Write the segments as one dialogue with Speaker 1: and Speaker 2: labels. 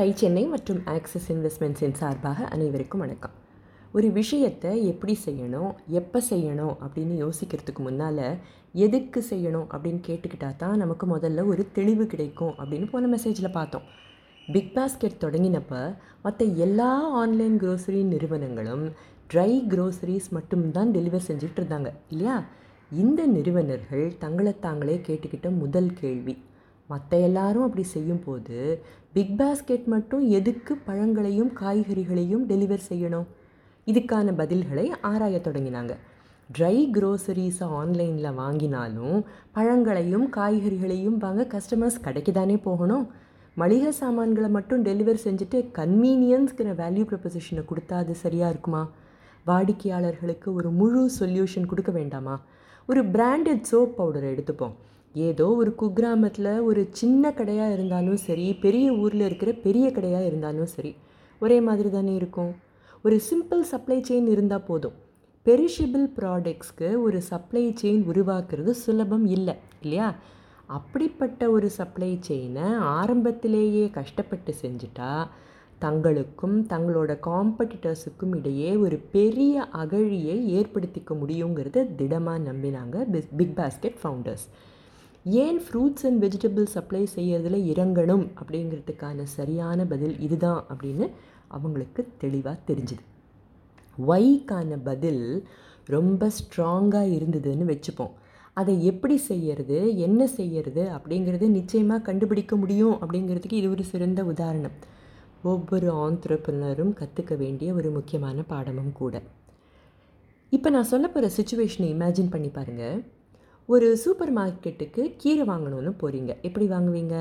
Speaker 1: Tie Chennai மற்றும் axis இன்வெஸ்ட்மெண்ட்ஸின் சார்பாக அனைவருக்கும் வணக்கம். ஒரு விஷயத்தை எப்படி செய்யணும் எப்போ செய்யணும் அப்படின்னு யோசிக்கிறதுக்கு முன்னால் எதுக்கு செய்யணும் அப்படின்னு கேட்டுக்கிட்டா தான் நமக்கு முதல்ல ஒரு தெளிவு கிடைக்கும் அப்படின்னு போன மெசேஜில் பார்த்தோம். பிக் பாஸ்கெட் தொடங்கினப்போ மற்ற எல்லா ஆன்லைன் க்ரோசரி நிறுவனங்களும் ட்ரை க்ரோசரிஸ் மட்டும்தான் டெலிவர் செஞ்சுட்டு இருந்தாங்க இல்லையா? இந்த நிறுவனர்கள் தங்களை தாங்களே கேட்டுக்கிட்ட முதல் கேள்வி மற்ற எல்லாரும் அப்படி செய்யும்போது பிக் பாஸ்கெட் மட்டும் எதுக்கு பழங்களையும் காய்கறிகளையும் டெலிவர் செய்யணும்? இதுக்கான பதில்களை ஆராய தொடங்கினாங்க. ட்ரை க்ரோசரிஸை ஆன்லைனில் வாங்கினாலும் பழங்களையும் காய்கறிகளையும் வாங்க கஸ்டமர்ஸ் கடைக்கு தானே போகணும்? மளிகை சாமான்களை மட்டும் டெலிவர் செஞ்சுட்டு கன்வீனியன்ஸ்கிற வேல்யூ ப்ரொபொசிஷனை கொடுத்தா அது சரியாக இருக்குமா? வாடிக்கையாளர்களுக்கு ஒரு முழு சொல்யூஷன் கொடுக்க வேண்டாமா? ஒரு பிராண்டட் சோப் பவுடரை எடுத்துப்போம். ஏதோ ஒரு குக்கிராமத்தில் ஒரு சின்ன கடையாக இருந்தாலும் சரி பெரிய ஊரில் இருக்கிற பெரிய கடையாக இருந்தாலும் சரி ஒரே மாதிரி தானே இருக்கும். ஒரு சிம்பிள் சப்ளை செயின் இருந்தால் போதும். பெரிஷபிள் ப்ராடக்ட்ஸ்க்கு ஒரு சப்ளை செயின் உருவாக்குறது சுலபம் இல்லை இல்லையா? அப்படிப்பட்ட ஒரு சப்ளை செயினை ஆரம்பத்திலேயே கஷ்டப்பட்டு செஞ்சுட்டா தங்களுக்கும் தங்களோட காம்படிட்டர்ஸுக்கும் இடையே ஒரு பெரிய அகழியை ஏற்படுத்திக்க முடியுங்கிறத திடமாக நம்பினாங்க பிஸ் பிக் பாஸ்கெட் ஃபவுண்டர்ஸ் ஏன் ஃப்ரூட்ஸ் அண்ட் வெஜிடபிள் சப்ளை செய்கிறதுல இறங்கணும் அப்படிங்கிறதுக்கான சரியான பதில் இதுதான் அப்படின்னு அவங்களுக்கு தெளிவாக தெரிஞ்சுது. ஒய்க்கான பதில் ரொம்ப ஸ்ட்ராங்காக இருந்ததுன்னு வச்சுப்போம். அதை எப்படி செய்யறது என்ன செய்யறது அப்படிங்கிறது நிச்சயமாக கண்டுபிடிக்க முடியும் அப்படிங்கிறதுக்கு இது ஒரு சிறந்த உதாரணம். ஒவ்வொரு ஆந்திரப்பினரும் கற்றுக்க வேண்டிய ஒரு முக்கியமான பாடமும் கூட. இப்போ நான் சொல்ல போகிற சுச்சுவேஷனை இமேஜின் பண்ணி பாருங்கள் ஒரு சூப்பர் மார்க்கெட்டுக்கு கீரை வாங்கணும்னு போகிறீங்க எப்படி வாங்குவீங்க?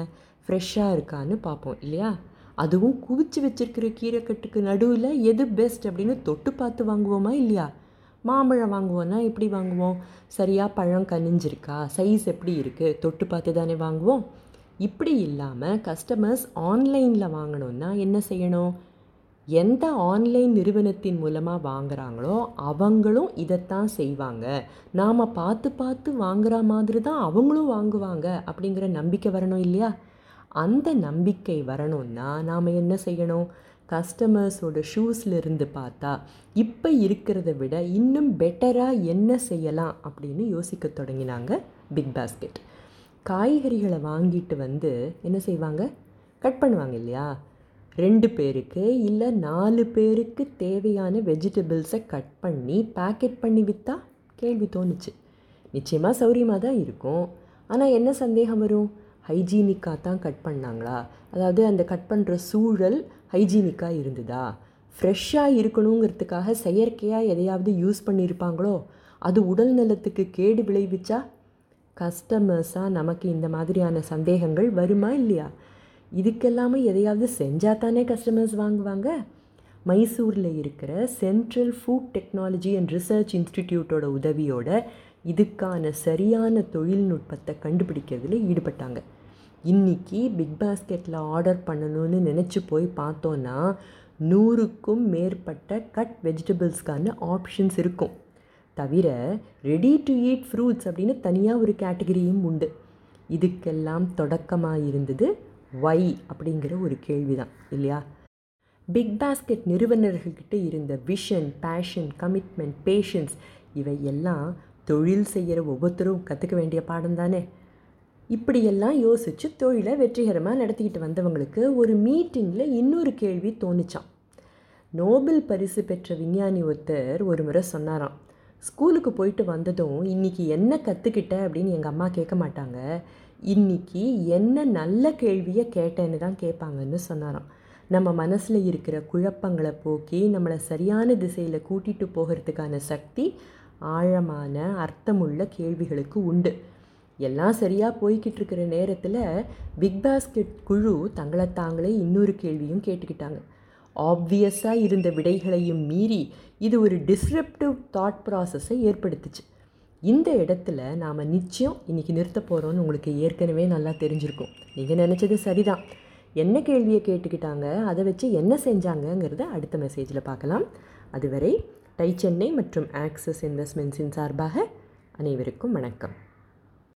Speaker 1: ஃப்ரெஷ்ஷாக இருக்கான்னு பார்ப்போம் இல்லையா? அதுவும் குவிச்சு வச்சுருக்கிற கீரைக்கட்டுக்கு நடுவில் எது பெஸ்ட் அப்படின்னு தொட்டு பார்த்து வாங்குவோமா இல்லையா? மாம்பழம் வாங்குவோன்னா எப்படி வாங்குவோம்? சரியாக பழம் கனிஞ்சிருக்கா? சைஸ் எப்படி இருக்குது தொட்டு பார்த்து தானே வாங்குவோம். இப்படி இல்லாமல் கஸ்டமர்ஸ் ஆன்லைனில் வாங்கணுன்னா என்ன செய்யணும்? எந்த ஆன்லைன் நிறுவனத்தின் மூலமாக வாங்குகிறாங்களோ அவங்களும் இதைத்தான் செய்வாங்க. நாம் பார்த்து பார்த்து வாங்குற மாதிரி தான் அவங்களும் வாங்குவாங்க அப்படிங்கிற நம்பிக்கை வரணும் இல்லையா? அந்த நம்பிக்கை வரணும்னா நாம் என்ன செய்யணும்? கஸ்டமர்ஸோட ஷூஸ்லேருந்து பார்த்தா இப்போ இருக்கிறத விட இன்னும் பெட்டராக என்ன செய்யலாம் அப்படின்னு யோசிக்க தொடங்கினாங்க பிக் பாஸ்கெட். காய்கறிகளை வாங்கிட்டு வந்து என்ன செய்வாங்க? கட் பண்ணுவாங்க இல்லையா? ரெண்டு பேருக்கு இல்லை நாலு பேருக்கு தேவையான வெஜிடபிள்ஸை கட் பண்ணி பேக்கெட் பண்ணி விற்றா கேள்வி தோணுச்சு. நிச்சயமாக சௌரியமாக தான் இருக்கும். ஆனால் என்ன சந்தேகம் வரும்? ஹைஜீனிக்காக தான் கட் பண்ணாங்களா? அதாவது அந்த கட் பண்ணுற சூழல் ஹைஜீனிக்காக இருந்ததா? ஃப்ரெஷ்ஷாக இருக்கணுங்கிறதுக்காக செயற்கையாக எதையாவது யூஸ் பண்ணியிருப்பாங்களோ அது உடல் நலத்துக்கு கேடு விளைவிச்சா? கஸ்டமர்ஸாக நமக்கு இந்த மாதிரியான சந்தேகங்கள் வருமா இல்லையா? இதுக்கெல்லாமே எதையாவது செஞ்சால் தானே கஸ்டமர்ஸ் வாங்குவாங்க? மைசூரில் இருக்கிற central food technology and research இன்ஸ்டிடியூட்டோட உதவியோட இதுக்கான சரியான தொழில்நுட்பத்தை கண்டுபிடிக்கிறதுல ஈடுபட்டாங்க. இன்றைக்கி பிக் பாஸ்கெட்டில் ஆர்டர் பண்ணணும்னு நினச்சி போய் பார்த்தோன்னா நூறுக்கும் மேற்பட்ட கட் வெஜிடபிள்ஸ்க்கான ஆப்ஷன்ஸ் இருக்கும். தவிர ரெடி டு ஈட் ஃப்ரூட்ஸ் அப்படின்னு தனியாக ஒரு கேட்டகரியும் உண்டு. இதுக்கெல்லாம் தொடக்கமாக இருந்தது வை அப்படிங்கிற ஒரு கேள்வி தான் இல்லையா? பிக் பாஸ்கெட் நிறுவனர்கள்கிட்ட இருந்த விஷன் பேஷன் கமிட்மெண்ட் பேஷன்ஸ் இவை எல்லாம் தொழில் செய்கிற ஒவ்வொருத்தரும் கற்றுக்க வேண்டிய பாடம் தானே? இப்படியெல்லாம் யோசித்து தொழிலை வெற்றிகரமாக நடத்திக்கிட்டு வந்தவங்களுக்கு ஒரு மீட்டிங்கில் இன்னொரு கேள்வி தோணுச்சான் நோபல் பரிசு பெற்ற விஞ்ஞானி ஒருத்தர் ஒரு முறை சொன்னாராம் ஸ்கூலுக்கு போயிட்டு வந்ததும் இன்றைக்கி என்ன கற்றுக்கிட்ட அப்படின்னு எங்கள் அம்மா கேட்க மாட்டாங்க. இன்றைக்கி என்ன நல்ல கேள்வியை கேட்டேன்னு தான் கேட்பாங்கன்னு சொன்னாராம். நம்ம மனசில் இருக்கிற குழப்பங்களை போக்கி நம்மளை சரியான திசையில் கூட்டிகிட்டு போகிறதுக்கான சக்தி ஆழமான அர்த்தமுள்ள கேள்விகளுக்கு உண்டு. எல்லாம் சரியாக போய்கிட்டு இருக்கிற நேரத்தில் பிக் பாஸ்கெட் குழு தங்களை தாங்களே இன்னொரு கேள்வியும் கேட்டுக்கிட்டாங்க. ஆப்வியஸாக இருந்த விடைகளையும் மீறி இது ஒரு டிஸ்ரப்டிவ் தாட் ப்ராசஸை ஏற்படுத்துச்சு. இந்த இடத்துல நாம் நிச்சயம் இன்றைக்கி நிறுத்த போகிறோன்னு உங்களுக்கு ஏற்கனவே நல்லா தெரிஞ்சிருக்கும். நீங்கள் நினச்சது சரிதான். என்ன கேள்வியை கேட்டுக்கிட்டாங்க? அதை வச்சு என்ன செஞ்சாங்கங்கிறத அடுத்த மெசேஜில் பார்க்கலாம். அதுவரை டை சென்னை மற்றும் ஆக்சஸ் இன்வெஸ்ட்மெண்ட்ஸின் சார்பாக அனைவருக்கும் வணக்கம்.